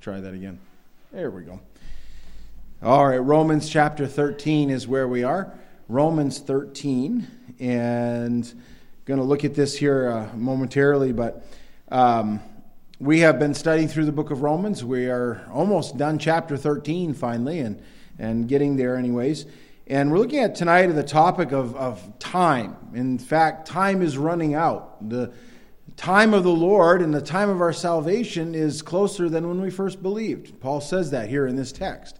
try that again. There we go. All right, Romans chapter 13 is where we are. Romans 13. And going to look at this here uh, momentarily, but um, we have been studying through the book of Romans. We are almost done chapter 13 finally, and, and getting there, anyways. And we're looking at tonight at the topic of, of time. In fact, time is running out. The time of the Lord and the time of our salvation is closer than when we first believed. Paul says that here in this text.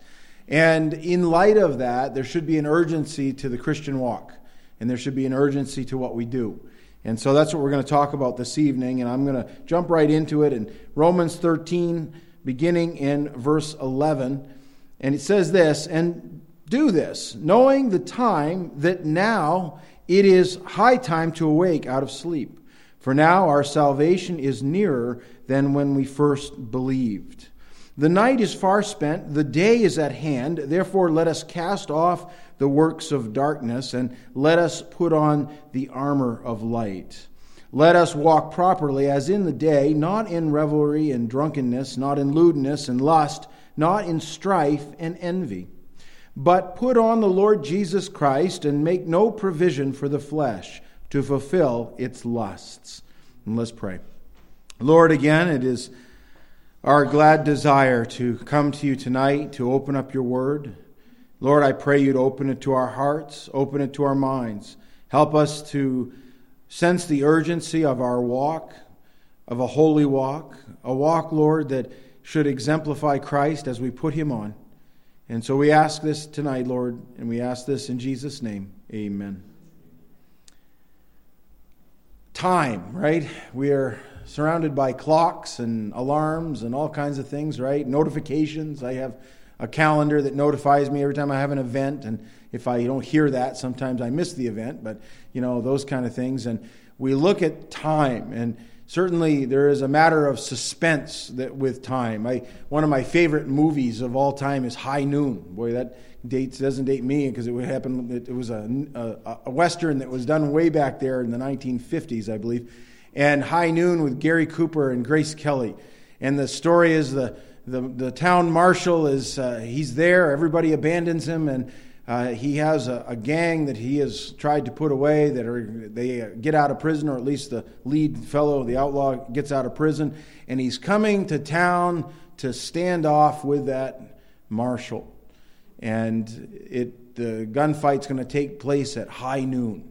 And in light of that, there should be an urgency to the Christian walk, and there should be an urgency to what we do. And so that's what we're going to talk about this evening, and I'm going to jump right into it in Romans 13, beginning in verse 11. And it says this, and do this, knowing the time that now it is high time to awake out of sleep. For now our salvation is nearer than when we first believed. The night is far spent, the day is at hand. Therefore, let us cast off the works of darkness and let us put on the armor of light. Let us walk properly as in the day, not in revelry and drunkenness, not in lewdness and lust, not in strife and envy. But put on the Lord Jesus Christ and make no provision for the flesh to fulfill its lusts. And let's pray. Lord, again, it is our glad desire to come to you tonight to open up your word. Lord, I pray you to open it to our hearts, open it to our minds. Help us to sense the urgency of our walk, of a holy walk, a walk, Lord, that should exemplify Christ as we put him on. And so we ask this tonight, Lord, and we ask this in Jesus' name. Amen time, right? We are surrounded by clocks and alarms and all kinds of things, right? Notifications. I have a calendar that notifies me every time I have an event, and if I don't hear that, sometimes I miss the event, but you know, those kind of things. And we look at time, and certainly there is a matter of suspense that with time. I, one of my favorite movies of all time is High Noon. Boy, that dates doesn't date me because it would happen. It, was a, a, a, western that was done way back there in the 1950s, I believe, and High Noon with Gary Cooper and Grace Kelly. And the story is the the, the town marshal is uh, he's there. Everybody abandons him, and uh, he has a, a, gang that he has tried to put away. That are they get out of prison, or at least the lead fellow, the outlaw, gets out of prison, and he's coming to town to stand off with that marshal and it the gunfight's going to take place at high noon,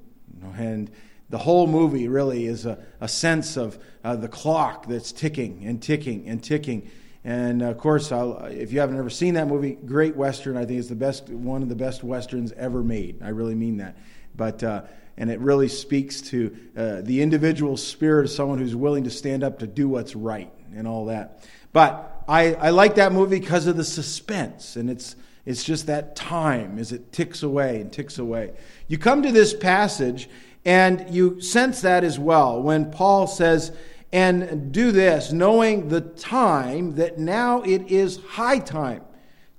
and the whole movie really is a, a sense of uh, the clock that's ticking and ticking and ticking. And of course, I'll, if you haven't ever seen that movie, great western. I think it's the best, one of the best westerns ever made. I really mean that. But uh, and it really speaks to uh, the individual spirit of someone who's willing to stand up to do what's right and all that. But I, I like that movie because of the suspense, and it's it's just that time as it ticks away and ticks away. You come to this passage and you sense that as well when Paul says, and do this, knowing the time that now it is high time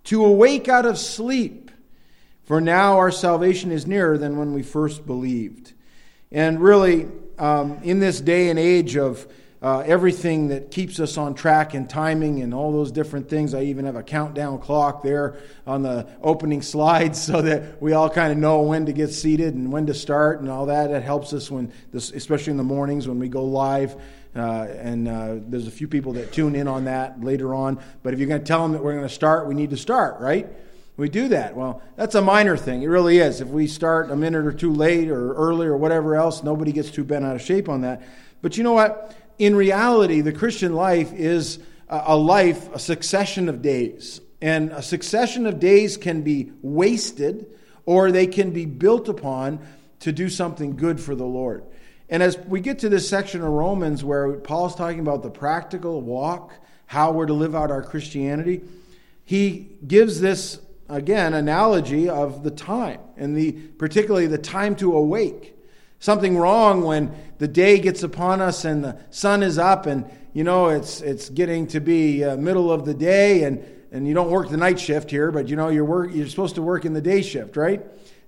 to awake out of sleep. For now our salvation is nearer than when we first believed. And really, um, in this day and age of uh, everything that keeps us on track and timing and all those different things. I even have a countdown clock there on the opening slides so that we all kind of know when to get seated and when to start and all that. It helps us when, this, especially in the mornings when we go live. Uh, and uh, there's a few people that tune in on that later on. But if you're going to tell them that we're going to start, we need to start, right? We do that. Well, that's a minor thing. It really is. If we start a minute or two late or early or whatever else, nobody gets too bent out of shape on that. But you know what? In reality, the Christian life is a life, a succession of days. And a succession of days can be wasted or they can be built upon to do something good for the Lord. And as we get to this section of Romans where Paul's talking about the practical walk, how we're to live out our Christianity, he gives this again analogy of the time and the particularly the time to awake something wrong when the day gets upon us and the sun is up and you know it's it's getting to be uh, middle of the day and and you don't work the night shift here but you know you're work you're supposed to work in the day shift right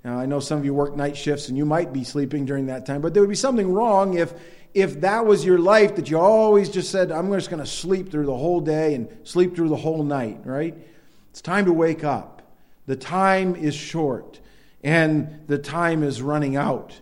now i know some of you work night shifts and you might be sleeping during that time but there would be something wrong if if that was your life, that you always just said, I'm just going to sleep through the whole day and sleep through the whole night, right? It's time to wake up. The time is short and the time is running out.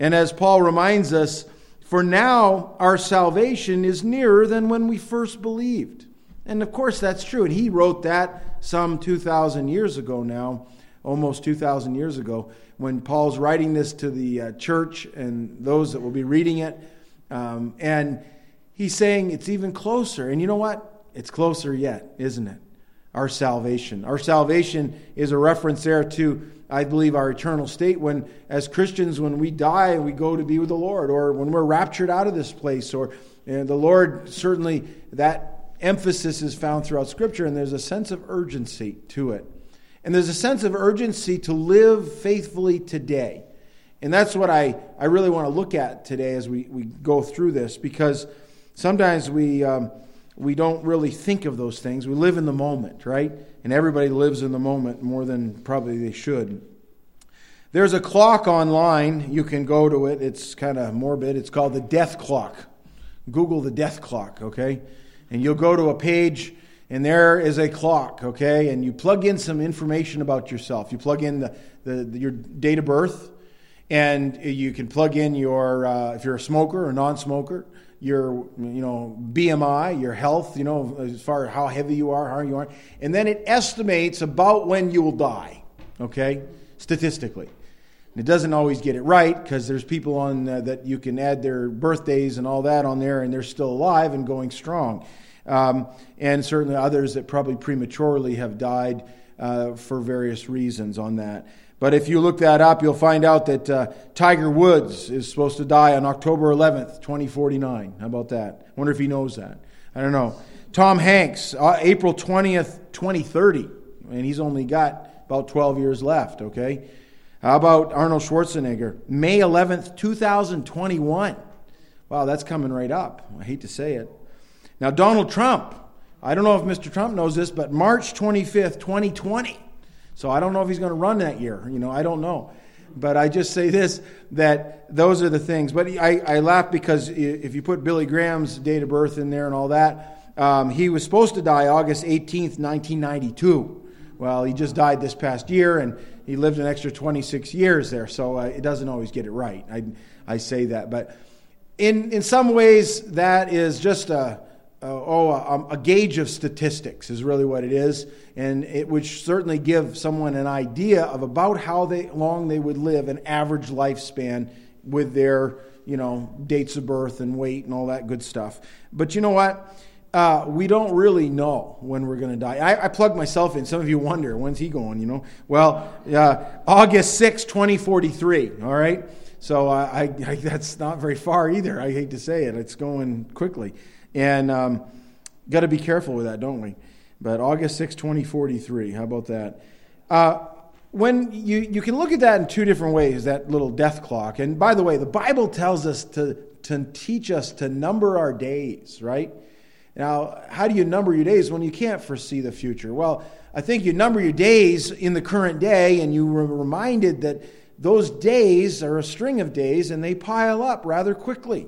And as Paul reminds us, for now our salvation is nearer than when we first believed. And of course, that's true. And he wrote that some 2,000 years ago now, almost 2,000 years ago, when Paul's writing this to the uh, church and those that will be reading it. Um, and he's saying it's even closer. And you know what? It's closer yet, isn't it? Our salvation. Our salvation is a reference there to, I believe, our eternal state when, as Christians, when we die, we go to be with the Lord, or when we're raptured out of this place, or the Lord certainly, that emphasis is found throughout Scripture, and there's a sense of urgency to it. And there's a sense of urgency to live faithfully today. And that's what I, I really want to look at today as we, we go through this because sometimes we, um, we don't really think of those things. We live in the moment, right? And everybody lives in the moment more than probably they should. There's a clock online. You can go to it. It's kind of morbid. It's called the death clock. Google the death clock, okay? And you'll go to a page and there is a clock, okay? And you plug in some information about yourself. You plug in the, the, your date of birth, and you can plug in your, uh, if you're a smoker or non smoker, your you know BMI, your health, you know, as far as how heavy you are, how you are, and then it estimates about when you will die, okay, statistically. And it doesn't always get it right because there's people on uh, that you can add their birthdays and all that on there, and they're still alive and going strong um, and certainly others that probably prematurely have died uh, for various reasons on that. But if you look that up, you'll find out that uh, Tiger Woods is supposed to die on October 11th, 2049. How about that? I wonder if he knows that. I don't know. Tom Hanks, uh, April 20th, 2030, and he's only got about 12 years left, okay? How about Arnold Schwarzenegger? May 11th, 2021. Wow, that's coming right up. I hate to say it. Now, Donald Trump, I don't know if Mr. Trump knows this, but March 25th, 2020. So I don't know if he's going to run that year. You know, I don't know. But I just say this that those are the things. But I, I laugh because if you put Billy Graham's date of birth in there and all that, um, he was supposed to die August 18th, 1992. Well, he just died this past year, and he lived an extra 26 years there, so uh, it doesn't always get it right. I, I say that. But in, in some ways, that is just a, uh, oh, a, a, gauge of statistics is really what it is, and it would certainly give someone an idea of about how they, long they would live, an average lifespan with their, you know, dates of birth and weight and all that good stuff. But you know what? Uh, we don't really know when we're going to die. I, I plug myself in. Some of you wonder, when's he going, you know? Well, uh, August 6, 2043, all right? So I, I, that's not very far either. I hate to say it. It's going quickly. And um, got to be careful with that, don't we? But August 6, 2043, how about that? Uh, when you, you can look at that in two different ways, that little death clock. And by the way, the Bible tells us to, to teach us to number our days, right? Now, how do you number your days when you can't foresee the future? Well, I think you number your days in the current day, and you were reminded that those days are a string of days and they pile up rather quickly.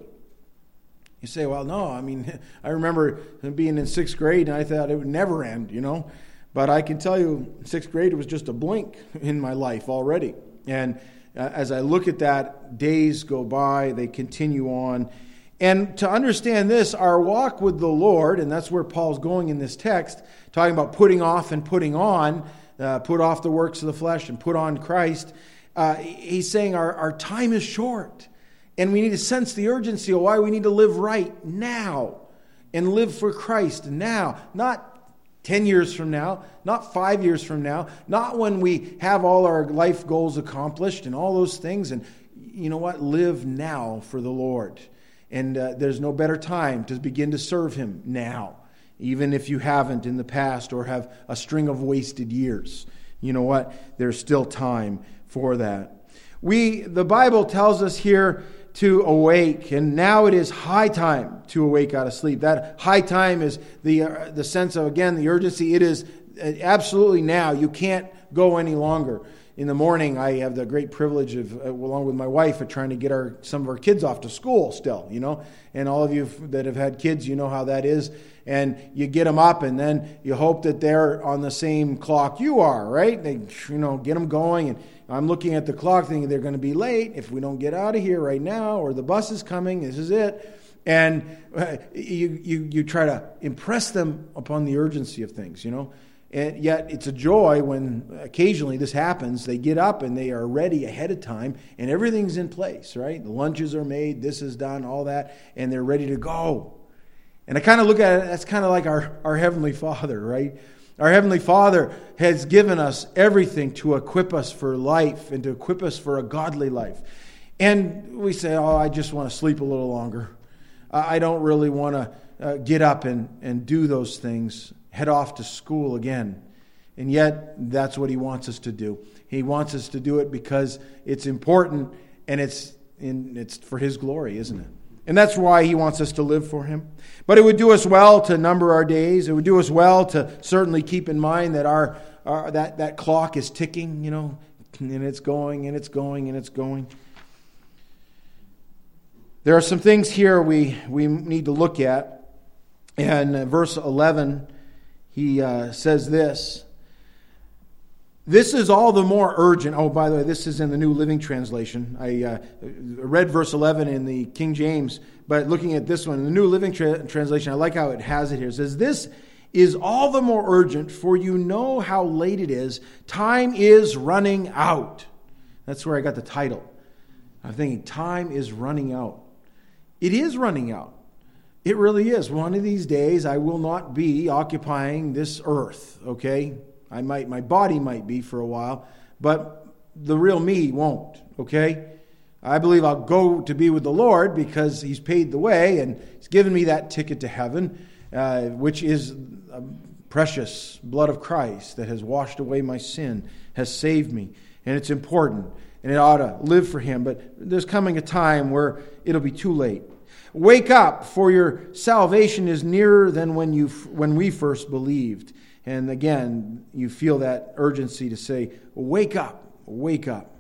You say, well, no, I mean, I remember being in sixth grade and I thought it would never end, you know. But I can tell you, sixth grade was just a blink in my life already. And uh, as I look at that, days go by, they continue on. And to understand this, our walk with the Lord, and that's where Paul's going in this text, talking about putting off and putting on, uh, put off the works of the flesh and put on Christ. Uh, he's saying our, our time is short. And we need to sense the urgency of why we need to live right now and live for Christ now, not 10 years from now, not five years from now, not when we have all our life goals accomplished and all those things. And you know what? Live now for the Lord. And uh, there's no better time to begin to serve Him now, even if you haven't in the past or have a string of wasted years. You know what? There's still time for that. We, the Bible tells us here to awake, and now it is high time to awake out of sleep. That high time is the, uh, the sense of, again, the urgency. It is uh, absolutely now. You can't go any longer. in the morning, I have the great privilege of, uh, along with my wife, of trying to get our some of our kids off to school still, you know. And all of you that have had kids, you know how that is. And you get them up, and then you hope that they're on the same clock you are, right? They, you know, get them going. And I'm looking at the clock, thinking they're going to be late if we don't get out of here right now, or the bus is coming. This is it. And uh, you, you, you try to impress them upon the urgency of things, you know. And yet it's a joy when occasionally this happens. They get up and they are ready ahead of time and everything's in place, right? The lunches are made, this is done, all that, and they're ready to go. And I kind of look at it, that's kind of like our, our Heavenly Father, right? Our Heavenly Father has given us everything to equip us for life and to equip us for a godly life. And we say, oh, I just want to sleep a little longer. I don't really want to uh, get up and, and do those things head off to school again. And yet, that's what he wants us to do. He wants us to do it because it's important and it's, in, it's for his glory, isn't it? And that's why he wants us to live for him. But it would do us well to number our days. It would do us well to certainly keep in mind that our, our that, that clock is ticking, you know, and it's going and it's going and it's going. There are some things here we, we need to look at. And verse 11 he uh, says this. This is all the more urgent. Oh, by the way, this is in the New Living Translation. I uh, read verse 11 in the King James, but looking at this one, in the New Living Tra- Translation, I like how it has it here. It says, This is all the more urgent, for you know how late it is. Time is running out. That's where I got the title. I'm thinking, time is running out. It is running out. It really is. One of these days, I will not be occupying this earth, okay? I might, my body might be for a while, but the real me won't, okay? I believe I'll go to be with the Lord because He's paid the way and He's given me that ticket to heaven, uh, which is precious blood of Christ that has washed away my sin, has saved me, and it's important, and it ought to live for Him. But there's coming a time where it'll be too late. Wake up, for your salvation is nearer than when, you, when we first believed. And again, you feel that urgency to say, Wake up, wake up.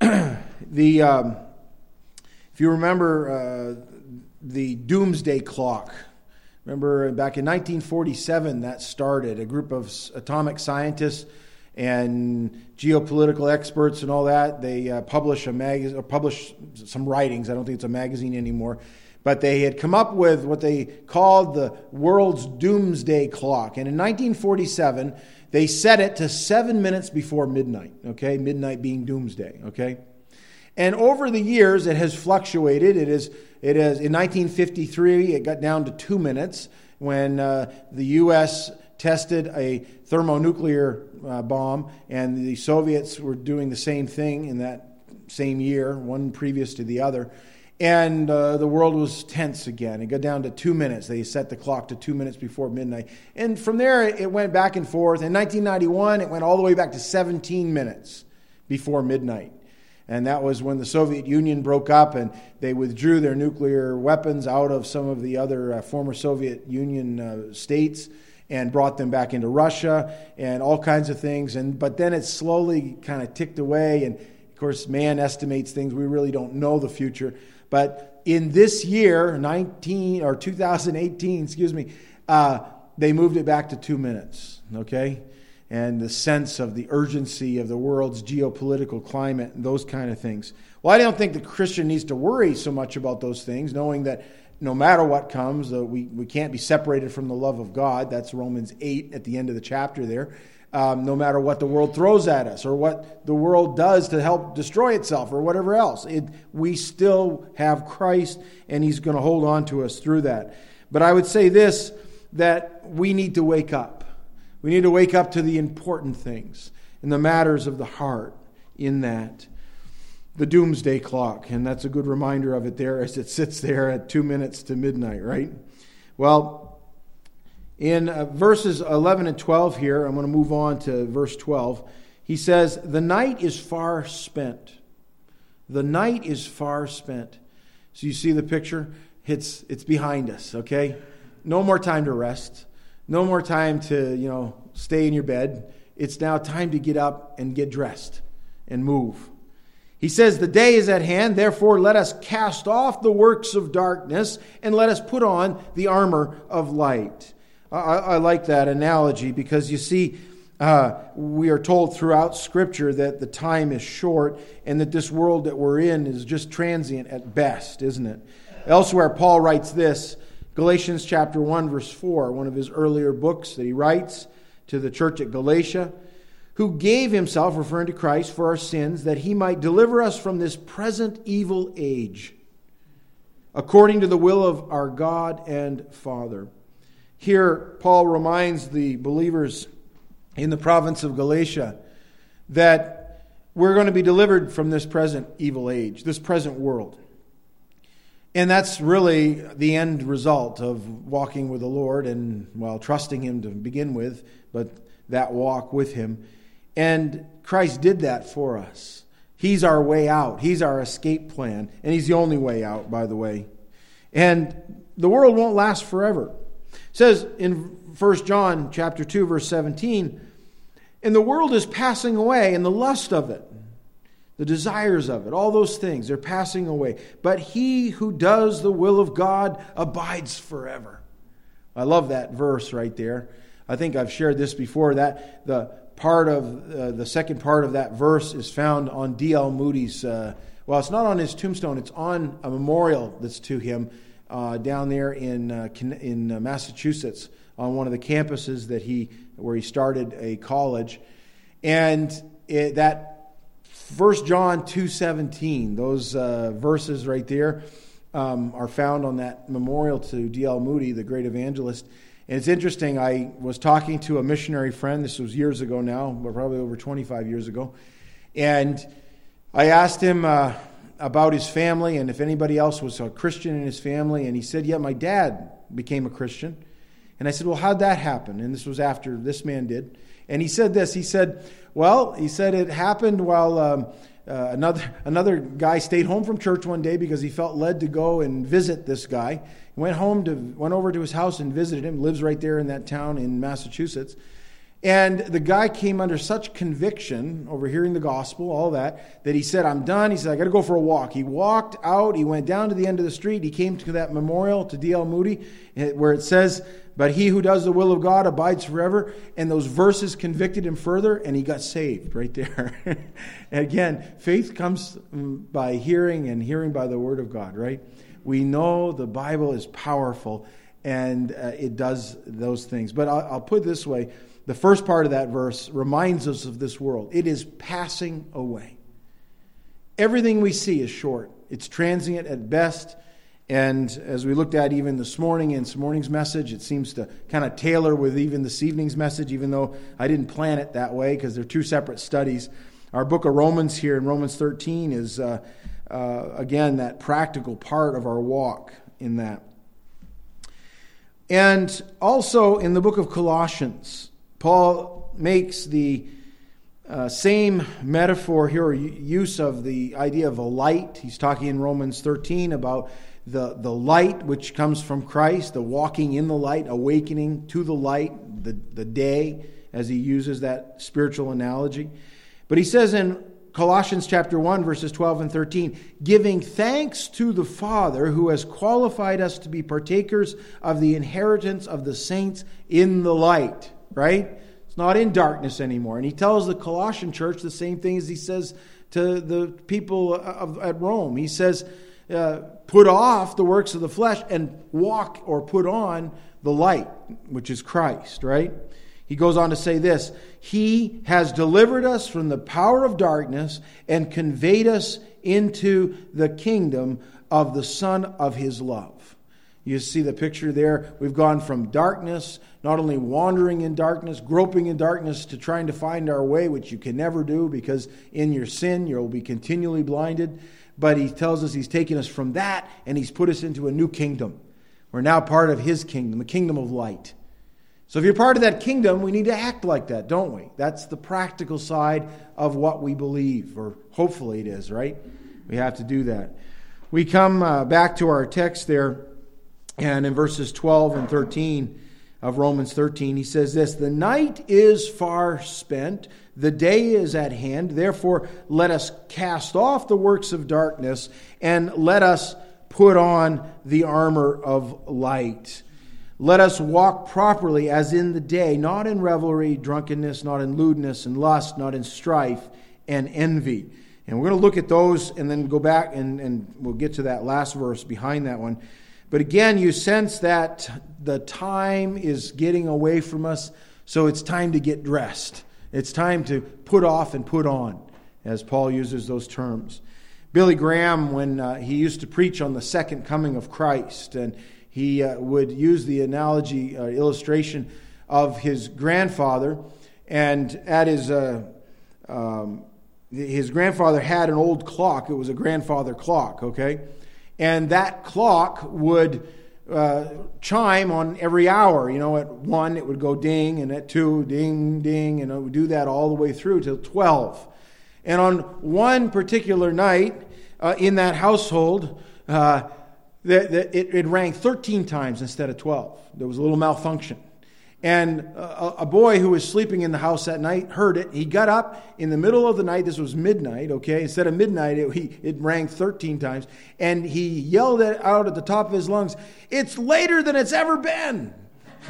the, um, if you remember uh, the doomsday clock, remember back in 1947 that started. A group of atomic scientists and geopolitical experts and all that. They uh, publish a mag- or publish some writings. I don't think it's a magazine anymore, but they had come up with what they called the world's doomsday clock. And in 1947, they set it to seven minutes before midnight. Okay, midnight being doomsday. Okay, and over the years, it has fluctuated. It is. It is in 1953. It got down to two minutes when uh, the U.S. tested a thermonuclear uh, bomb, and the Soviets were doing the same thing in that same year, one previous to the other. And uh, the world was tense again. It got down to two minutes. They set the clock to two minutes before midnight. And from there, it went back and forth. In 1991, it went all the way back to 17 minutes before midnight. And that was when the Soviet Union broke up and they withdrew their nuclear weapons out of some of the other uh, former Soviet Union uh, states and brought them back into Russia and all kinds of things. And but then it slowly kind of ticked away. And of course, man estimates things. We really don't know the future. But in this year, 19 or 2018, excuse me, uh, they moved it back to two minutes. Okay. And the sense of the urgency of the world's geopolitical climate and those kind of things. Well, I don't think the Christian needs to worry so much about those things, knowing that no matter what comes, uh, we, we can't be separated from the love of God. That's Romans 8 at the end of the chapter there. Um, no matter what the world throws at us or what the world does to help destroy itself or whatever else, it, we still have Christ and He's going to hold on to us through that. But I would say this that we need to wake up. We need to wake up to the important things and the matters of the heart in that the doomsday clock, and that's a good reminder of it there as it sits there at two minutes to midnight, right? Well, in uh, verses 11 and 12 here, I'm going to move on to verse 12. He says, The night is far spent. The night is far spent. So you see the picture? It's, it's behind us, okay? No more time to rest. No more time to, you know, stay in your bed it's now time to get up and get dressed and move. He says, The day is at hand, therefore let us cast off the works of darkness and let us put on the armor of light. I, I like that analogy because you see, uh, we are told throughout Scripture that the time is short and that this world that we're in is just transient at best, isn't it? Elsewhere, Paul writes this Galatians chapter 1, verse 4, one of his earlier books that he writes to the church at Galatia, who gave himself, referring to Christ, for our sins, that he might deliver us from this present evil age, according to the will of our God and Father. Here, Paul reminds the believers in the province of Galatia that we're going to be delivered from this present evil age, this present world. And that's really the end result of walking with the Lord and, well, trusting Him to begin with, but that walk with Him. And Christ did that for us. He's our way out, He's our escape plan, and He's the only way out, by the way. And the world won't last forever. It says in 1 John chapter 2 verse 17, and the world is passing away and the lust of it the desires of it, all those things, they're passing away. But he who does the will of God abides forever. I love that verse right there. I think I've shared this before that the part of uh, the second part of that verse is found on D.L. Moody's. Uh, well, it's not on his tombstone, it's on a memorial that's to him uh, down there in, uh, in uh, Massachusetts on one of the campuses that he, where he started a college. And it, that 1 John 2.17, those uh, verses right there um, are found on that memorial to D.L. Moody, the great evangelist. And it's interesting, I was talking to a missionary friend, this was years ago now, but probably over 25 years ago, and I asked him uh, about his family and if anybody else was a Christian in his family, and he said, yeah, my dad became a Christian. And I said, well, how'd that happen? And this was after this man did. And he said this, he said, well, he said it happened while um, uh, another, another guy stayed home from church one day because he felt led to go and visit this guy. He went home to went over to his house and visited him. Lives right there in that town in Massachusetts. And the guy came under such conviction over hearing the gospel, all that, that he said, I'm done. He said, I got to go for a walk. He walked out. He went down to the end of the street. He came to that memorial to D.L. Moody eh, where it says, But he who does the will of God abides forever. And those verses convicted him further, and he got saved right there. again, faith comes mm, by hearing, and hearing by the word of God, right? We know the Bible is powerful, and uh, it does those things. But I'll, I'll put it this way the first part of that verse reminds us of this world. It is passing away. Everything we see is short, it's transient at best. And as we looked at even this morning in this morning's message, it seems to kind of tailor with even this evening's message, even though I didn't plan it that way because they're two separate studies. Our book of Romans here in Romans 13 is, uh, uh, again, that practical part of our walk in that. And also in the book of Colossians, Paul makes the uh, same metaphor here, or use of the idea of a light. He's talking in Romans 13 about the, the light which comes from Christ, the walking in the light, awakening to the light, the, the day, as he uses that spiritual analogy. But he says in Colossians chapter 1 verses 12 and 13, giving thanks to the Father who has qualified us to be partakers of the inheritance of the saints in the light right? It's not in darkness anymore. And he tells the Colossian church the same thing as he says to the people of, at Rome. He says, uh, put off the works of the flesh and walk or put on the light, which is Christ, right? He goes on to say this He has delivered us from the power of darkness and conveyed us into the kingdom of the Son of His love. You see the picture there? We've gone from darkness not only wandering in darkness, groping in darkness to trying to find our way, which you can never do because in your sin you'll be continually blinded, but he tells us he's taken us from that and he's put us into a new kingdom. We're now part of his kingdom, the kingdom of light. So if you're part of that kingdom, we need to act like that, don't we? That's the practical side of what we believe, or hopefully it is, right? We have to do that. We come uh, back to our text there, and in verses 12 and 13, of Romans 13. He says this The night is far spent, the day is at hand. Therefore, let us cast off the works of darkness and let us put on the armor of light. Let us walk properly as in the day, not in revelry, drunkenness, not in lewdness and lust, not in strife and envy. And we're going to look at those and then go back and, and we'll get to that last verse behind that one. But again, you sense that the time is getting away from us, so it's time to get dressed. It's time to put off and put on, as Paul uses those terms. Billy Graham, when uh, he used to preach on the second coming of Christ, and he uh, would use the analogy, uh, illustration of his grandfather, and at his uh, um, his grandfather had an old clock. It was a grandfather clock, okay? And that clock would uh, chime on every hour. You know, at one it would go ding, and at two, ding, ding, and it would do that all the way through till 12. And on one particular night uh, in that household, uh, the, the, it, it rang 13 times instead of 12. There was a little malfunction. And a, a, boy who was sleeping in the house that night heard it. He got up in the middle of the night. This was midnight, okay? Instead of midnight, it, he, it rang 13 times. And he yelled it out at the top of his lungs, It's later than it's ever been.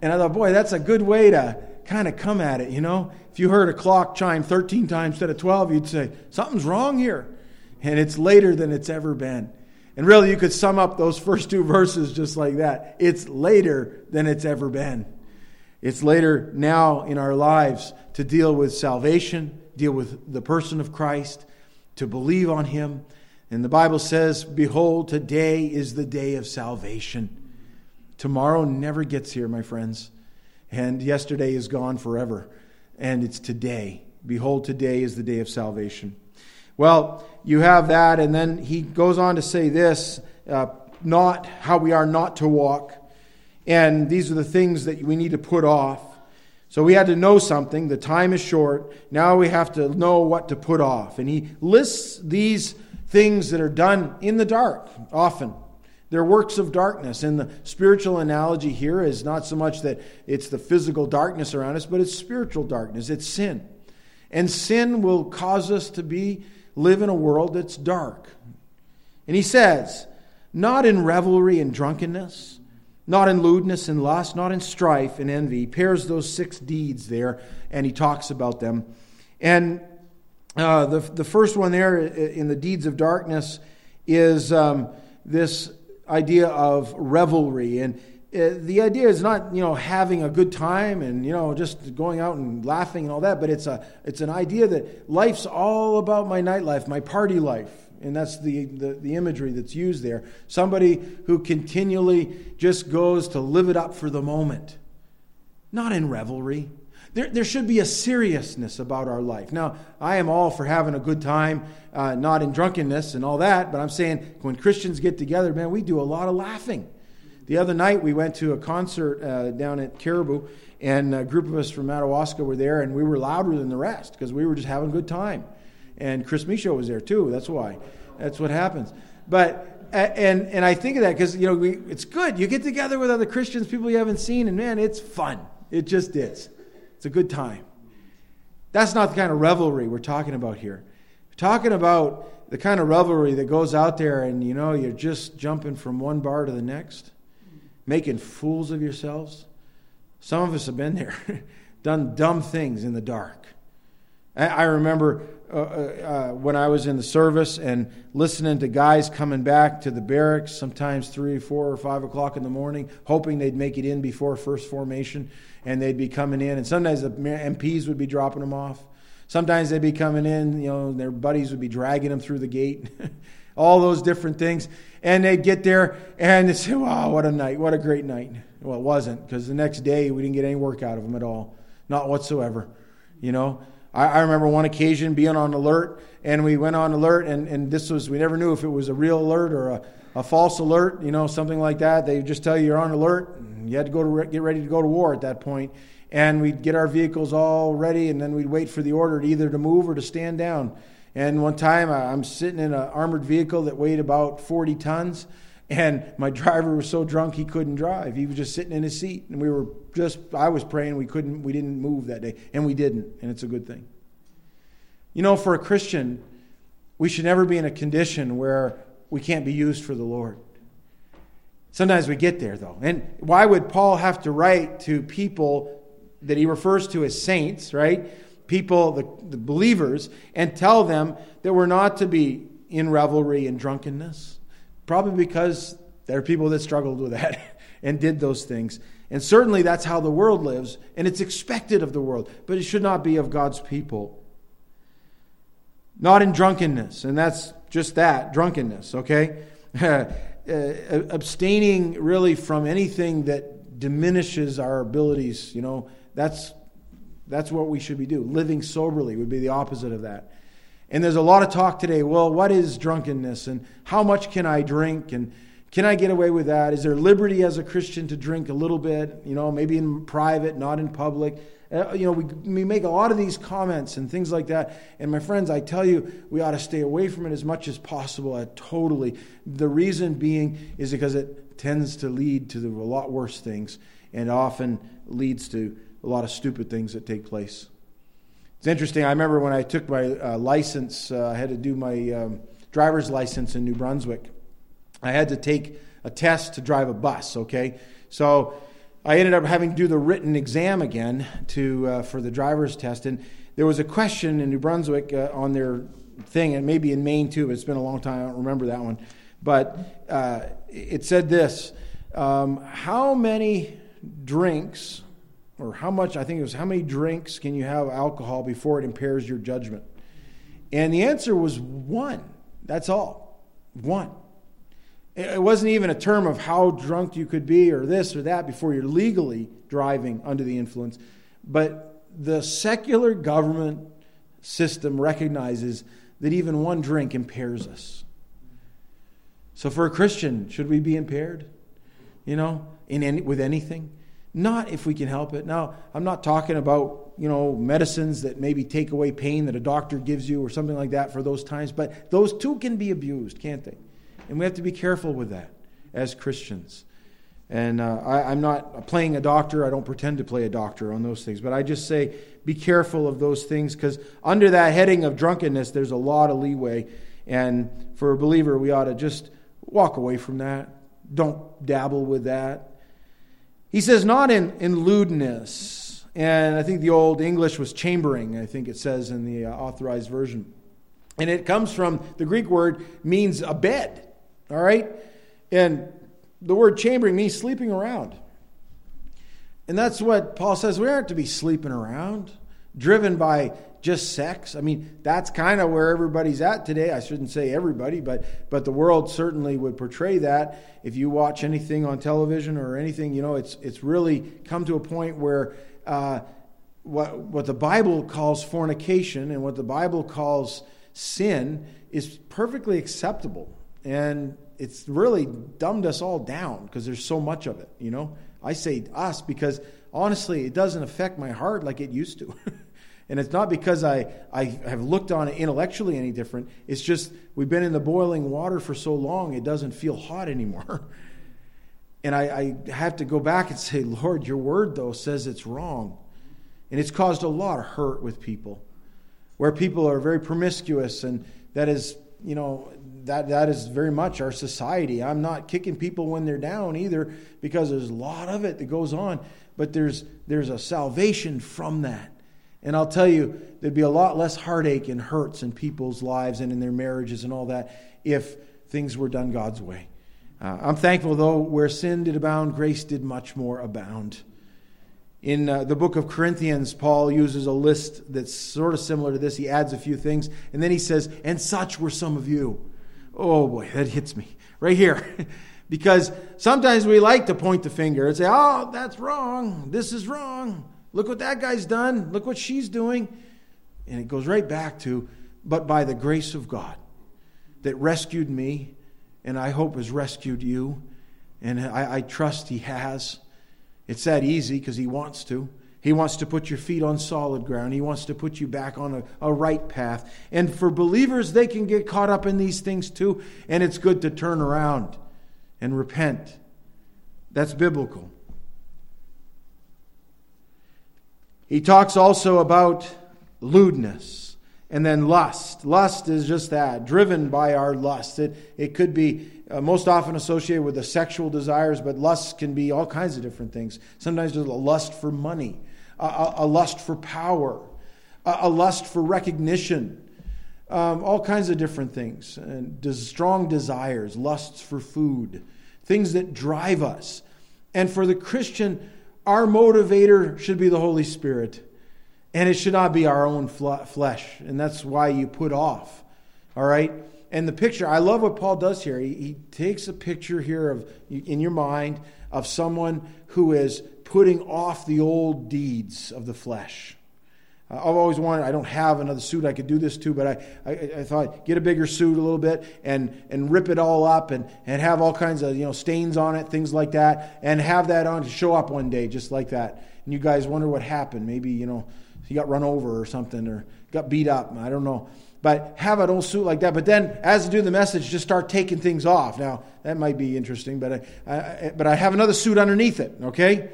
and I thought, boy, that's a good way to kind of come at it, you know? If you heard a clock chime 13 times instead of 12, you'd say, Something's wrong here. And it's later than it's ever been. And really, you could sum up those first two verses just like that. It's later than it's ever been. It's later now in our lives to deal with salvation, deal with the person of Christ, to believe on Him. And the Bible says, Behold, today is the day of salvation. Tomorrow never gets here, my friends. And yesterday is gone forever. And it's today. Behold, today is the day of salvation. Well, you have that, and then he goes on to say this uh, not how we are not to walk. And these are the things that we need to put off. So we had to know something. The time is short. Now we have to know what to put off. And he lists these things that are done in the dark often. They're works of darkness. And the spiritual analogy here is not so much that it's the physical darkness around us, but it's spiritual darkness. It's sin. And sin will cause us to be live in a world that's dark. And he says, not in revelry and drunkenness, not in lewdness and lust, not in strife and envy. He pairs those six deeds there and he talks about them. And uh, the, the first one there in the deeds of darkness is um, this idea of revelry. And uh, the idea is not you know having a good time and you know just going out and laughing and all that but it's a it's an idea that life's all about my nightlife my party life and that's the, the, the imagery that's used there somebody who continually just goes to live it up for the moment not in revelry there, there should be a seriousness about our life. Now, I am all for having a good time, uh, not in drunkenness and all that, but I'm saying when Christians get together, man, we do a lot of laughing. The other night, we went to a concert uh, down at Caribou, and a group of us from Madawaska were there, and we were louder than the rest because we were just having a good time. And Chris Michaud was there too. That's why. That's what happens. But and and I think of that because you know we, it's good. You get together with other Christians, people you haven't seen, and man, it's fun. It just is. It's a good time. That's not the kind of revelry we're talking about here. We're talking about the kind of revelry that goes out there, and you know you're just jumping from one bar to the next making fools of yourselves. Some of us have been there, done dumb things in the dark. I, remember uh, uh, uh, when I was in the service and listening to guys coming back to the barracks, sometimes three, four, or five o'clock in the morning, hoping they'd make it in before first formation, and they'd be coming in. And sometimes the MPs would be dropping them off. Sometimes they'd be coming in, you know, their buddies would be dragging them through the gate. All those different things and they'd get there and they'd say, wow, what a night, what a great night. Well, it wasn't because the next day we didn't get any work out of them at all, not whatsoever. You know, I, I remember one occasion being on alert and we went on alert and, and this was, we never knew if it was a real alert or a, a false alert, you know, something like that. They just tell you you're on alert. You had to go to re- get ready to go to war at that point. And we'd get our vehicles all ready and then we'd wait for the order to either to move or to stand down. And one time uh, I'm sitting in an armored vehicle that weighed about 40 tons, And my driver was so drunk he couldn't drive. He was just sitting in his seat, and we were just. I was praying we couldn't. We didn't move that day, and we didn't, and it's a good thing. You know, for a Christian, we should never be in a condition where we can't be used for the Lord. Sometimes we get there, though. And why would Paul have to write to people that he refers to as saints, right? People, the, the believers, and tell them that we're not to be in revelry and drunkenness? Probably because there are people that struggled with that and did those things. And certainly that's how the world lives, and it's expected of the world, but it should not be of God's people. Not in drunkenness, and that's just that drunkenness, okay? uh, abstaining really from anything that diminishes our abilities, you know, that's, that's what we should be doing. Living soberly would be the opposite of that. And there's a lot of talk today well, what is drunkenness and how much can I drink and can I get away with that? Is there liberty as a Christian to drink a little bit, you know, maybe in private, not in public? Uh, you know, we, we make a lot of these comments and things like that. And my friends, I tell you, we ought to stay away from it as much as possible. Uh, totally. The reason being is because it tends to lead to the, a lot worse things and often leads to a lot of stupid things that take place. It's interesting. I remember when I took my uh, license, uh, I had to do my um, driver's license in New Brunswick. I had to take a test to drive a bus, okay? So I ended up having to do the written exam again to, uh, for the driver's test. And there was a question in New Brunswick uh, on their thing, and maybe in Maine too, but it's been a long time, I don't remember that one. But uh, it said this um, How many drinks, or how much, I think it was, how many drinks can you have alcohol before it impairs your judgment? And the answer was one. That's all. One. It wasn't even a term of how drunk you could be or this or that before you're legally driving under the influence. But the secular government system recognizes that even one drink impairs us. So for a Christian, should we be impaired? You know, in any, with anything? Not if we can help it. Now, I'm not talking about, you know, medicines that maybe take away pain that a doctor gives you or something like that for those times, but those too can be abused, can't they? And we have to be careful with that as Christians. And uh, I, am not playing a doctor. I don't pretend to play a doctor on those things. But I just say be careful of those things because under that heading of drunkenness, there's a lot of leeway. And for a believer, we ought to just walk away from that. Don't dabble with that. He says, not in, in lewdness. And I think the old English was chambering, I think it says in the uh, authorized version. And it comes from the Greek word means a bed. All right? And the word chambering means sleeping around. And that's what Paul says. We aren't to be sleeping around, driven by just sex. I mean, that's kind of where everybody's at today. I shouldn't say everybody, but but the world certainly would portray that. If you watch anything on television or anything, you know, it's it's really come to a point where uh, what what the Bible calls fornication and what the Bible calls sin is perfectly acceptable and it's really dumbed us all down because there's so much of it, you know? I say us because honestly, it doesn't affect my heart like it used to. and it's not because I, I have looked on it intellectually any different. It's just we've been in the boiling water for so long, it doesn't feel hot anymore. and I, I have to go back and say, Lord, your word, though, says it's wrong. And it's caused a lot of hurt with people, where people are very promiscuous, and that is, you know, that, that is very much our society. I'm not kicking people when they're down either, because there's a lot of it that goes on. But there's, there's a salvation from that. And I'll tell you, there'd be a lot less heartache and hurts in people's lives and in their marriages and all that if things were done God's way. Uh, I'm thankful, though, where sin did abound, grace did much more abound. In uh, the book of Corinthians, Paul uses a list that's sort of similar to this. He adds a few things, and then he says, And such were some of you. Oh boy, that hits me right here. because sometimes we like to point the finger and say, oh, that's wrong. This is wrong. Look what that guy's done. Look what she's doing. And it goes right back to, but by the grace of God that rescued me, and I hope has rescued you, and I, I trust He has. It's that easy because He wants to. He wants to put your feet on solid ground. He wants to put you back on a, a, right path. And for believers, they can get caught up in these things too, and it's good to turn around and repent. That's biblical. He talks also about lewdness and then lust. Lust is just that, driven by our lust. It, it could be uh, most often associated with the sexual desires, but lust can be all kinds of different things. Sometimes there's a lust for money, a, a, a lust for power, a, a lust for recognition, um, all kinds of different things. And des- strong desires, lusts for food, things that drive us. And for the Christian, our motivator should be the Holy Spirit, and it should not be our own flesh. And that's why you put off. All right? And the picture, I love what Paul does here. He, he takes a picture here of in your mind of someone who is putting off the old deeds of the flesh. Uh, I've always wanted, I don't have another suit I could do this to, but I, I, I, thought get a bigger suit a little bit and, and rip it all up and, and have all kinds of you know stains on it, things like that, and have that on to show up one day just like that. And you guys wonder what happened. Maybe, you know, he got run over or something or got beat up. I don't know. But have an old suit like that. But then, as I do the message, just start taking things off. Now, that might be interesting, but I, I but I have another suit underneath it, okay?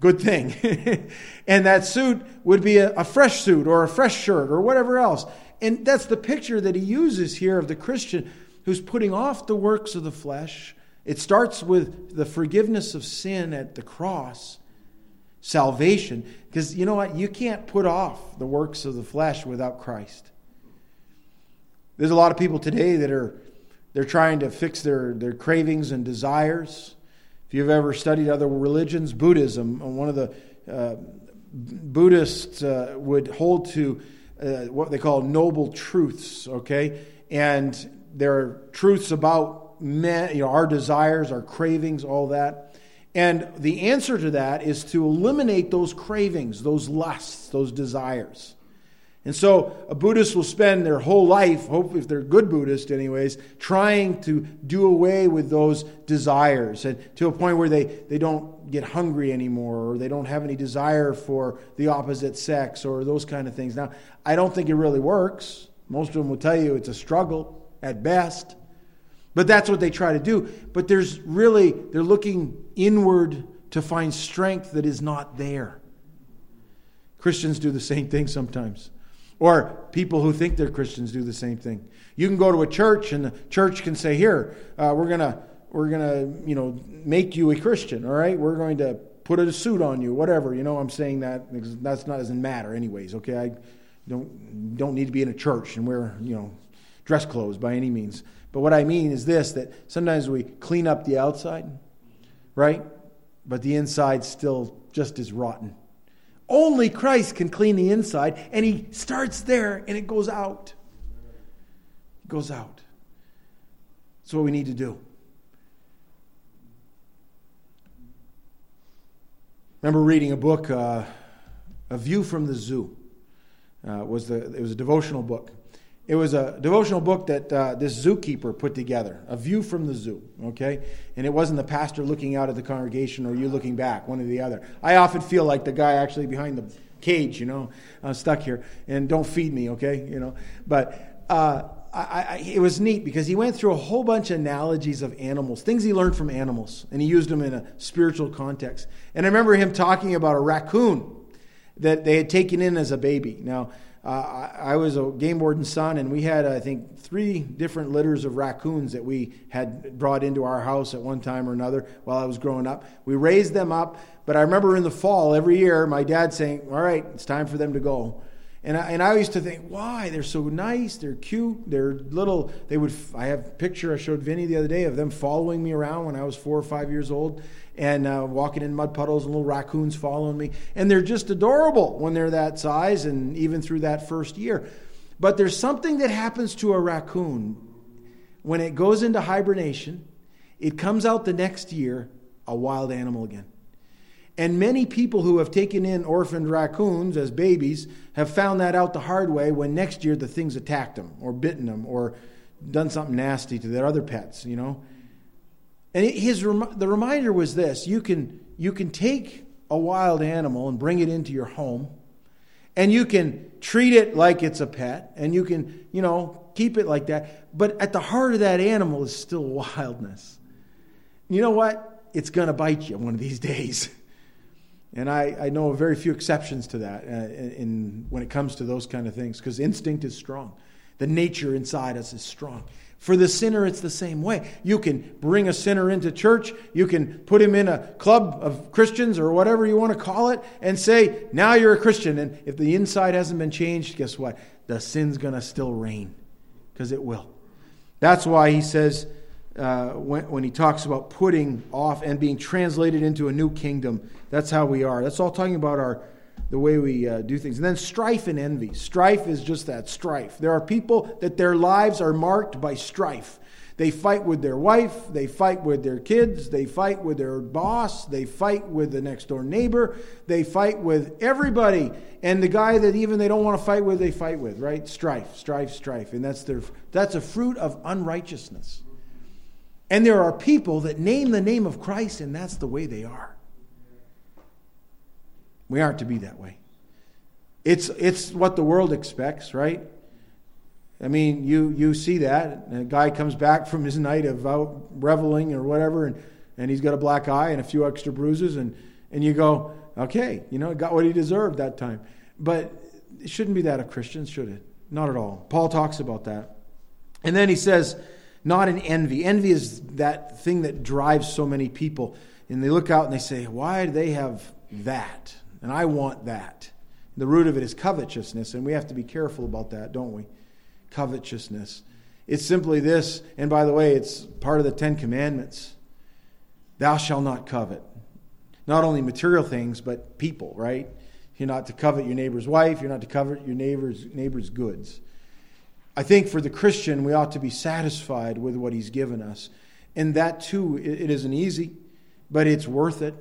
Good thing. and that suit would be a, a, fresh suit or a fresh shirt or whatever else. And that's the picture that he uses here of the Christian who's putting off the works of the flesh. It starts with the forgiveness of sin at the cross, salvation. Because you know what? You can't put off the works of the flesh without Christ. There's a lot of people today that are they're trying to fix their, their cravings and desires if you've ever studied other religions, Buddhism, uh, one of the uh, Buddhists uh, would hold to uh, what they call noble truths, okay? And there are truths about men, you know, our desires, our cravings, all that. And the answer to that is to eliminate those cravings, those lusts, those desires. And so a Buddhist will spend their whole life, hopefully if they're a good Buddhist anyways, trying to do away with those desires and to a point where they, they don't get hungry anymore or they don't have any desire for the opposite sex or those kind of things. Now, I don't think it really works. Most of them will tell you it's a struggle at best. But that's what they try to do. But there's really, they're looking inward to find strength that is not there. Christians do the same thing sometimes. Or people who think they're Christians do the same thing. You can go to a church and the church can say, "Here, uh, we're gonna we're gonna you know make you a Christian. All right, we're going to put a suit on you, whatever. You know, I'm saying that that's not doesn't matter anyways. Okay, I don't don't need to be in a church and wear you know dress clothes by any means. But what I mean is this: that sometimes we clean up the outside, right, but the inside still just as rotten. Only Christ can clean the inside, and He starts there and it goes out. It goes out. That's what we need to do. remember reading a book, uh, A View from the Zoo. Uh, was the, it was a devotional book. It was a devotional book that uh, this zookeeper put together, A View from the Zoo, okay? And it wasn't the pastor looking out at the congregation or you looking back, one or the other. I often feel like the guy actually behind the cage, you know, I'm stuck here, and don't feed me, okay? You know, but uh, I, I, it was neat because he went through a whole bunch of analogies of animals, things he learned from animals, and he used them in a spiritual context. And I remember him talking about a raccoon that they had taken in as a baby. Now, uh, I, was a game warden son, and we had, I think, three different litters of raccoons that we had brought into our house at one time or another while I was growing up. We raised them up, but I remember in the fall every year, my dad saying, All right, it's time for them to go. And I, and I used to think, why? They're so nice. They're cute. They're little. They would. I have a picture I showed Vinny the other day of them following me around when I was four or five years old and uh, walking in mud puddles and little raccoons following me. And they're just adorable when they're that size and even through that first year. But there's something that happens to a raccoon when it goes into hibernation, it comes out the next year a wild animal again. And many people who have taken in orphaned raccoons as babies have found that out the hard way when next year the thing's attacked them or bitten them or done something nasty to their other pets, you know. And his, the reminder was this you can, you can take a wild animal and bring it into your home, and you can treat it like it's a pet, and you can, you know, keep it like that. But at the heart of that animal is still wildness. you know what? It's going to bite you one of these days. And I, I know very few exceptions to that uh, in, in, when it comes to those kind of things because instinct is strong. The nature inside us is strong. For the sinner, it's the same way. You can bring a sinner into church, you can put him in a club of Christians or whatever you want to call it, and say, now you're a Christian. And if the inside hasn't been changed, guess what? The sin's going to still reign because it will. That's why he says, uh, when, when he talks about putting off and being translated into a new kingdom, that's how we are. That's all talking about our the way we uh, do things. And then strife and envy. Strife is just that strife. There are people that their lives are marked by strife. They fight with their wife, they fight with their kids, they fight with their boss, they fight with the next door neighbor, they fight with everybody. And the guy that even they don't want to fight with, they fight with, right? Strife, strife, strife. And that's their that's a fruit of unrighteousness. And there are people that name the name of Christ and that's the way they are. We aren't to be that way. It's, it's what the world expects, right? I mean, you, you see that. A guy comes back from his night of out reveling or whatever, and, and he's got a black eye and a few extra bruises, and, and you go, okay, you know, got what he deserved that time. But it shouldn't be that of Christians, should it? Not at all. Paul talks about that. And then he says, not in envy. Envy is that thing that drives so many people. And they look out and they say, why do they have that? And I want that. The root of it is covetousness, and we have to be careful about that, don't we? Covetousness. It's simply this, and by the way, it's part of the Ten Commandments Thou shalt not covet. Not only material things, but people, right? You're not to covet your neighbor's wife, you're not to covet your neighbor's, neighbor's goods. I think for the Christian, we ought to be satisfied with what he's given us. And that too, it isn't easy, but it's worth it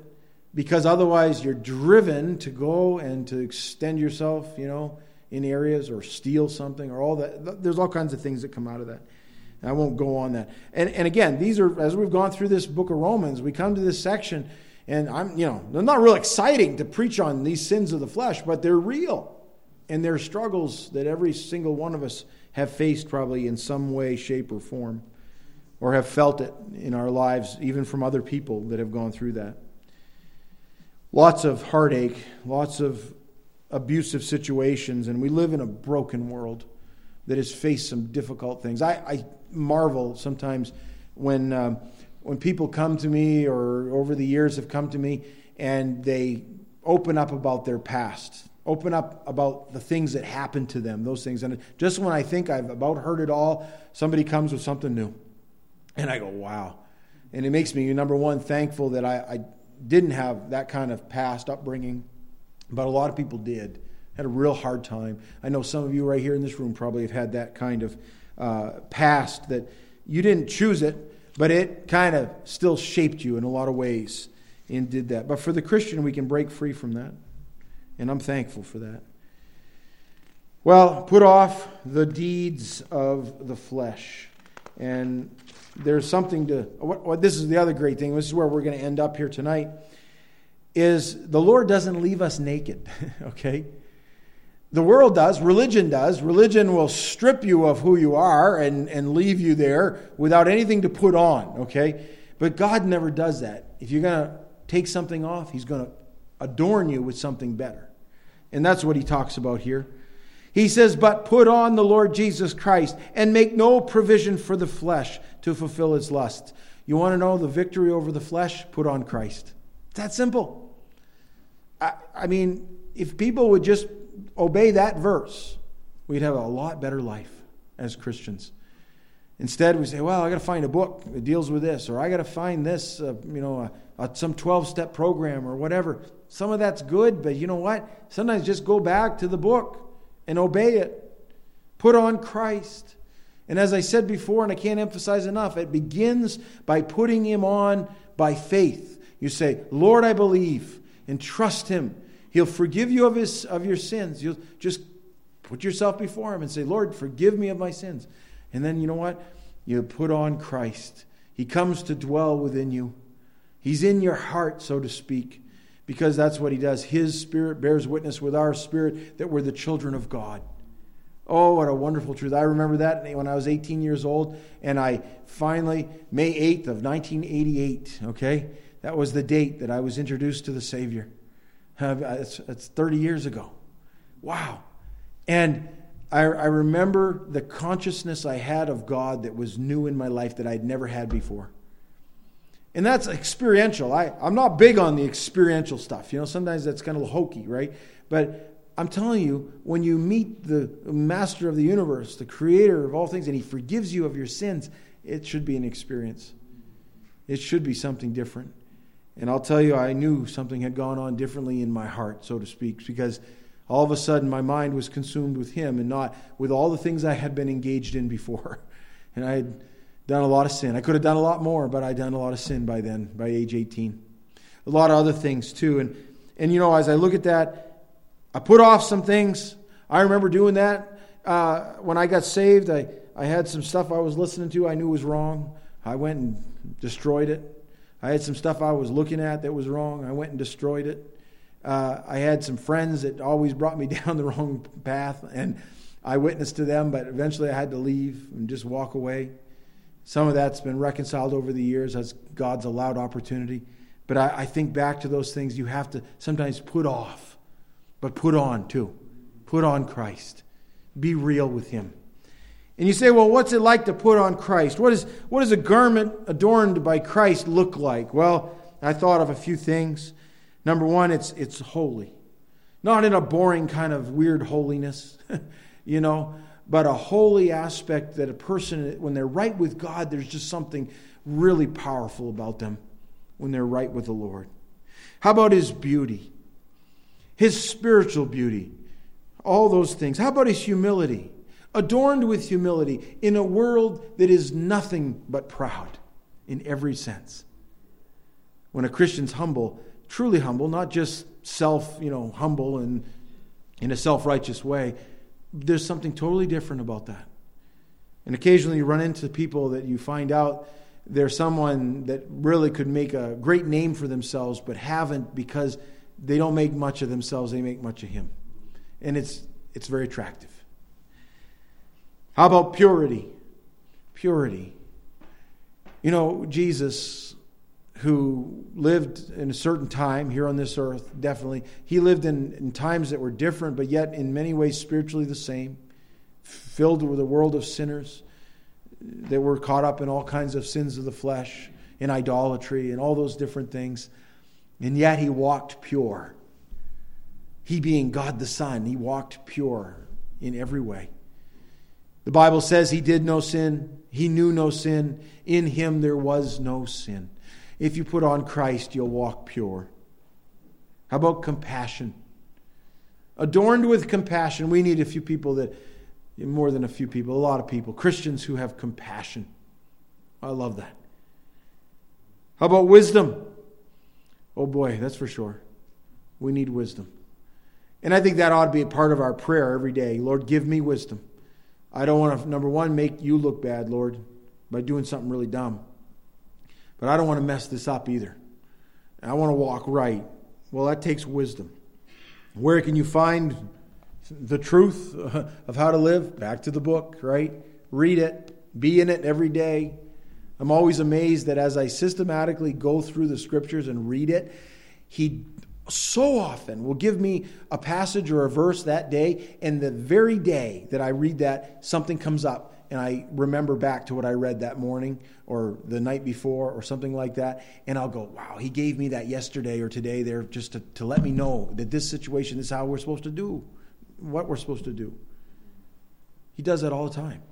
because otherwise you're driven to go and to extend yourself, you know, in areas or steal something or all that. There's all kinds of things that come out of that. I won't go on that. And, and again, these are, as we've gone through this book of Romans, we come to this section, and I'm, you know, they're not real exciting to preach on these sins of the flesh, but they're real. And they're struggles that every single one of us have faced probably in some way, shape, or form, or have felt it in our lives, even from other people that have gone through that. Lots of heartache, lots of abusive situations, and we live in a broken world that has faced some difficult things. I, I marvel sometimes when, um, when people come to me or over the years have come to me and they open up about their past, open up about the things that happened to them, those things. And just when I think I've about heard it all, somebody comes with something new. And I go, wow. And it makes me, number one, thankful that I, I didn't have that kind of past upbringing, but a lot of people did. Had a real hard time. I know some of you right here in this room probably have had that kind of uh, past that you didn't choose it, but it kind of still shaped you in a lot of ways and did that. But for the Christian, we can break free from that. And I'm thankful for that. Well, put off the deeds of the flesh. And there's something to what, what, this is the other great thing this is where we're going to end up here tonight is the lord doesn't leave us naked okay? The world does religion does. Religion will strip you of who you are and, and leave you there without anything to put on okay? But god never does that. If you're going to take something off he's going to adorn you with something better. And that's what he talks about here he says, But put on the Lord Jesus Christ and make no provision for the flesh to fulfill its lusts. You want to know the victory over the flesh? Put on Christ. It's that simple. I, I mean, if people would just obey that verse, we'd have a lot better life as Christians. Instead, we say, well, I got to find a book that deals with this, or I got to find this, uh, you know, a, a, some 12 step program or whatever. Some of that's good, but you know what? Sometimes just go back to the book and obey it. Put on Christ. And as I said before, and I can't emphasize enough, it begins by putting Him on by faith. You say, Lord, I believe, and trust Him. He'll forgive you of, his, of your sins. You'll just put yourself before Him and say, Lord, forgive me of my sins. And then you know what? You put on Christ. He comes to dwell within you. He's in your heart, so to speak because that's what he does. His spirit bears witness with our spirit that we're the children of God. Oh, what a wonderful truth. I remember that when I was 18 years old, and I finally, May 8th of 1988, okay? That was the date that I was introduced to the Savior. Uh, it's, it's 30 years ago. Wow. And I, I remember the consciousness I had of God that was new in my life that I'd never had before. And that's experiential. I, I'm not big on the experiential stuff. You know, sometimes that's kind of hokey, right? But I'm telling you, when you meet the master of the universe, the creator of all things, and he forgives you of your sins, it should be an experience. It should be something different. And I'll tell you, I knew something had gone on differently in my heart, so to speak, because all of a sudden my mind was consumed with him and not with all the things I had been engaged in before. And I had done a lot of sin. I could have done a lot more, but I'd done a lot of sin by then, by age 18. A lot of other things too. And, and you know, as I look at that, I put off some things. I remember doing that uh, when I got saved. I, I had some stuff I was listening to I knew was wrong. I went and destroyed it. I had some stuff I was looking at that was wrong. I went and destroyed it. Uh, I had some friends that always brought me down the wrong path, and I witnessed to them, but eventually I had to leave and just walk away. Some of that's been reconciled over the years as God's allowed opportunity. But I, I think back to those things you have to sometimes put off, but put on too. Put on Christ. Be real with Him. And you say, well, what's it like to put on Christ? What, is, what does a garment adorned by Christ look like? Well, I thought of a few things. Number one, it's, it's holy. Not in a boring kind of weird holiness, you know, but a holy aspect that a person, when they're right with God, there's just something really powerful about them when they're right with the Lord. How about his beauty? His spiritual beauty? All those things. How about his humility? Adorned with humility in a world that is nothing but proud in every sense. When a Christian's humble, truly humble, not just self, you know, humble and in a self righteous way. There's something totally different about that. And occasionally you run into people that you find out they're someone that really could make a great name for themselves, but haven't because they don't make much of themselves, they make much of Him. And it's, it's very attractive. How about purity? Purity. You know, Jesus who lived in a certain time here on this earth, definitely. He lived in, in times that were different, but yet in many ways spiritually the same, filled with a world of sinners that were caught up in all kinds of sins of the flesh, in idolatry, and all those different things. And yet he walked pure. He being God the Son, he walked pure in every way. The Bible says he did no sin, he knew no sin. In him there was no sin. If you put on Christ, you'll walk pure. How about compassion? Adorned with compassion. We need a few people that, more than a few people, a lot of people, Christians who have compassion. I love that. How about wisdom? Oh boy, that's for sure. We need wisdom. And I think that ought to be a part of our prayer every day. Lord, give me wisdom. I don't want to, number one, make you look bad, Lord, by doing something really dumb. But I don't want to mess this up either. I want to walk right. Well, that takes wisdom. Where can you find the truth of how to live? Back to the book, right? Read it, be in it every day. I'm always amazed that as I systematically go through the scriptures and read it, he so often will give me a passage or a verse that day, and the very day that I read that, something comes up and I remember back to what I read that morning or the night before or something like that, and I'll go, wow, he gave me that yesterday or today there just to, to let me know that this situation is how we're supposed to do, what we're supposed to do. He does that all the time.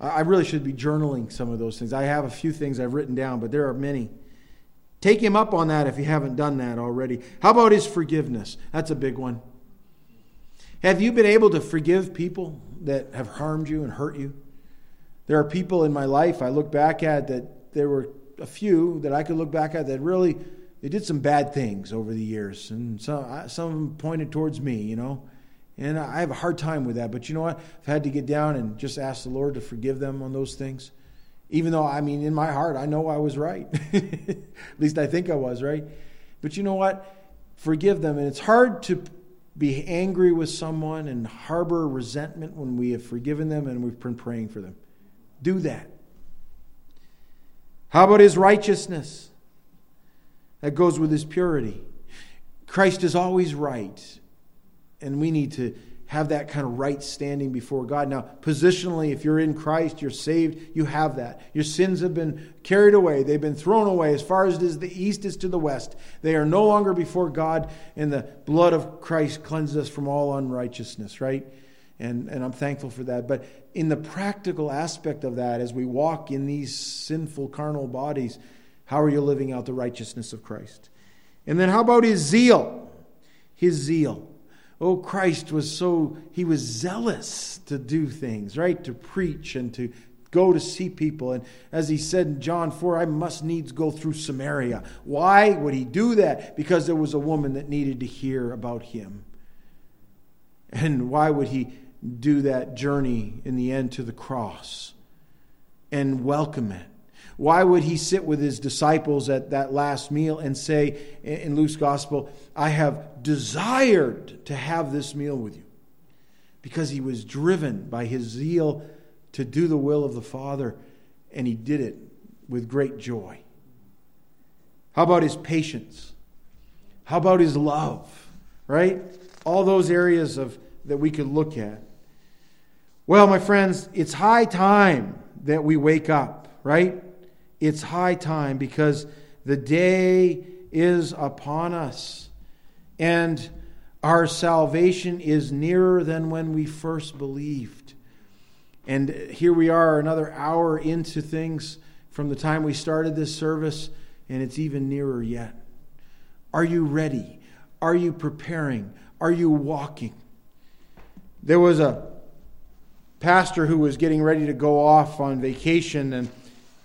I really should be journaling some of those things. I have a few things I've written down, but there are many. Take him up on that if you haven't done that already. How about his forgiveness? That's a big one. Have you been able to forgive people that have harmed you and hurt you? There are people in my life I look back at that there were a few that I could look back at that really they did some bad things over the years, and some some of them pointed towards me, you know. And I have a hard time with that, but you know what? I've had to get down and just ask the Lord to forgive them on those things. Even though, I mean, in my heart, I know I was right. At least I think I was, right? But you know what? Forgive them. And it's hard to be angry with someone and harbor resentment when we have forgiven them and we've been praying for them. Do that. How about his righteousness? That goes with his purity. Christ is always right, and we need to have that kind of right standing before God. Now, positionally, if you're in Christ, you're saved, you have that. Your sins have been carried away, they've been thrown away as far as it is the east is to the west. They are no longer before God, and the blood of Christ cleanses us from all unrighteousness, right? And, and I'm thankful for that. But in the practical aspect of that, as we walk in these sinful carnal bodies, how are you living out the righteousness of Christ? And then how about his zeal? His zeal. Oh, Christ was so, he was zealous to do things, right? To preach and to go to see people. And as he said in John 4, I must needs go through Samaria. Why would he do that? Because there was a woman that needed to hear about him. And why would he do that journey in the end to the cross and welcome it? Why would he sit with his disciples at that last meal and say in Luke's gospel, I have desired to have this meal with you? Because he was driven by his zeal to do the will of the Father, and he did it with great joy. How about his patience? How about his love? Right? All those areas of that we could look at. Well, my friends, it's high time that we wake up, right? It's high time because the day is upon us and our salvation is nearer than when we first believed. And here we are, another hour into things from the time we started this service, and it's even nearer yet. Are you ready? Are you preparing? Are you walking? There was a pastor who was getting ready to go off on vacation, and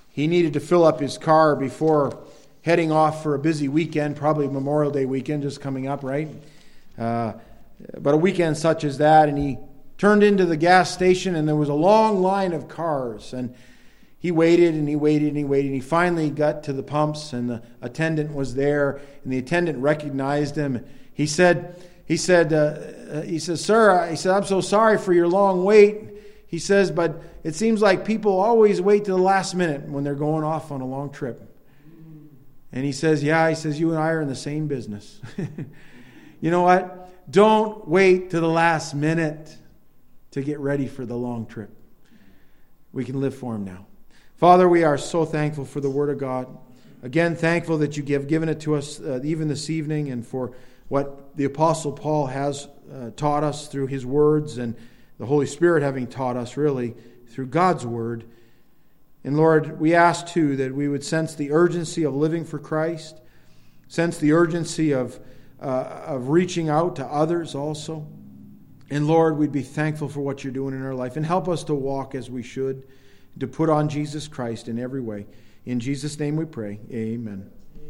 he needed to fill up his car before heading off for a busy weekend, probably Memorial Day weekend just coming up, right? Uh, but a weekend such as that, and he turned into the gas station, and there was a long line of cars. And he waited and he waited and he waited. And he finally got to the pumps, and the attendant was there, and the attendant recognized him. He said, he said, uh, uh he says, sir, he said, I'm so sorry for your long wait. He says, but it seems like people always wait to the last minute when they're going off on a long trip. And he says, Yeah, he says, you and I are in the same business. you know what? Don't wait to the last minute to get ready for the long trip. We can live for him now. Father, we are so thankful for the Word of God. Again, thankful that you have given it to us uh, even this evening and for what the Apostle Paul has uh, taught us through his words and the Holy Spirit having taught us, really, through God's Word. And Lord, we ask too that we would sense the urgency of living for Christ, sense the urgency of, uh, of reaching out to others also. And Lord, we'd be thankful for what you're doing in our life and help us to walk as we should, to put on Jesus Christ in every way. In Jesus' name we pray. Amen.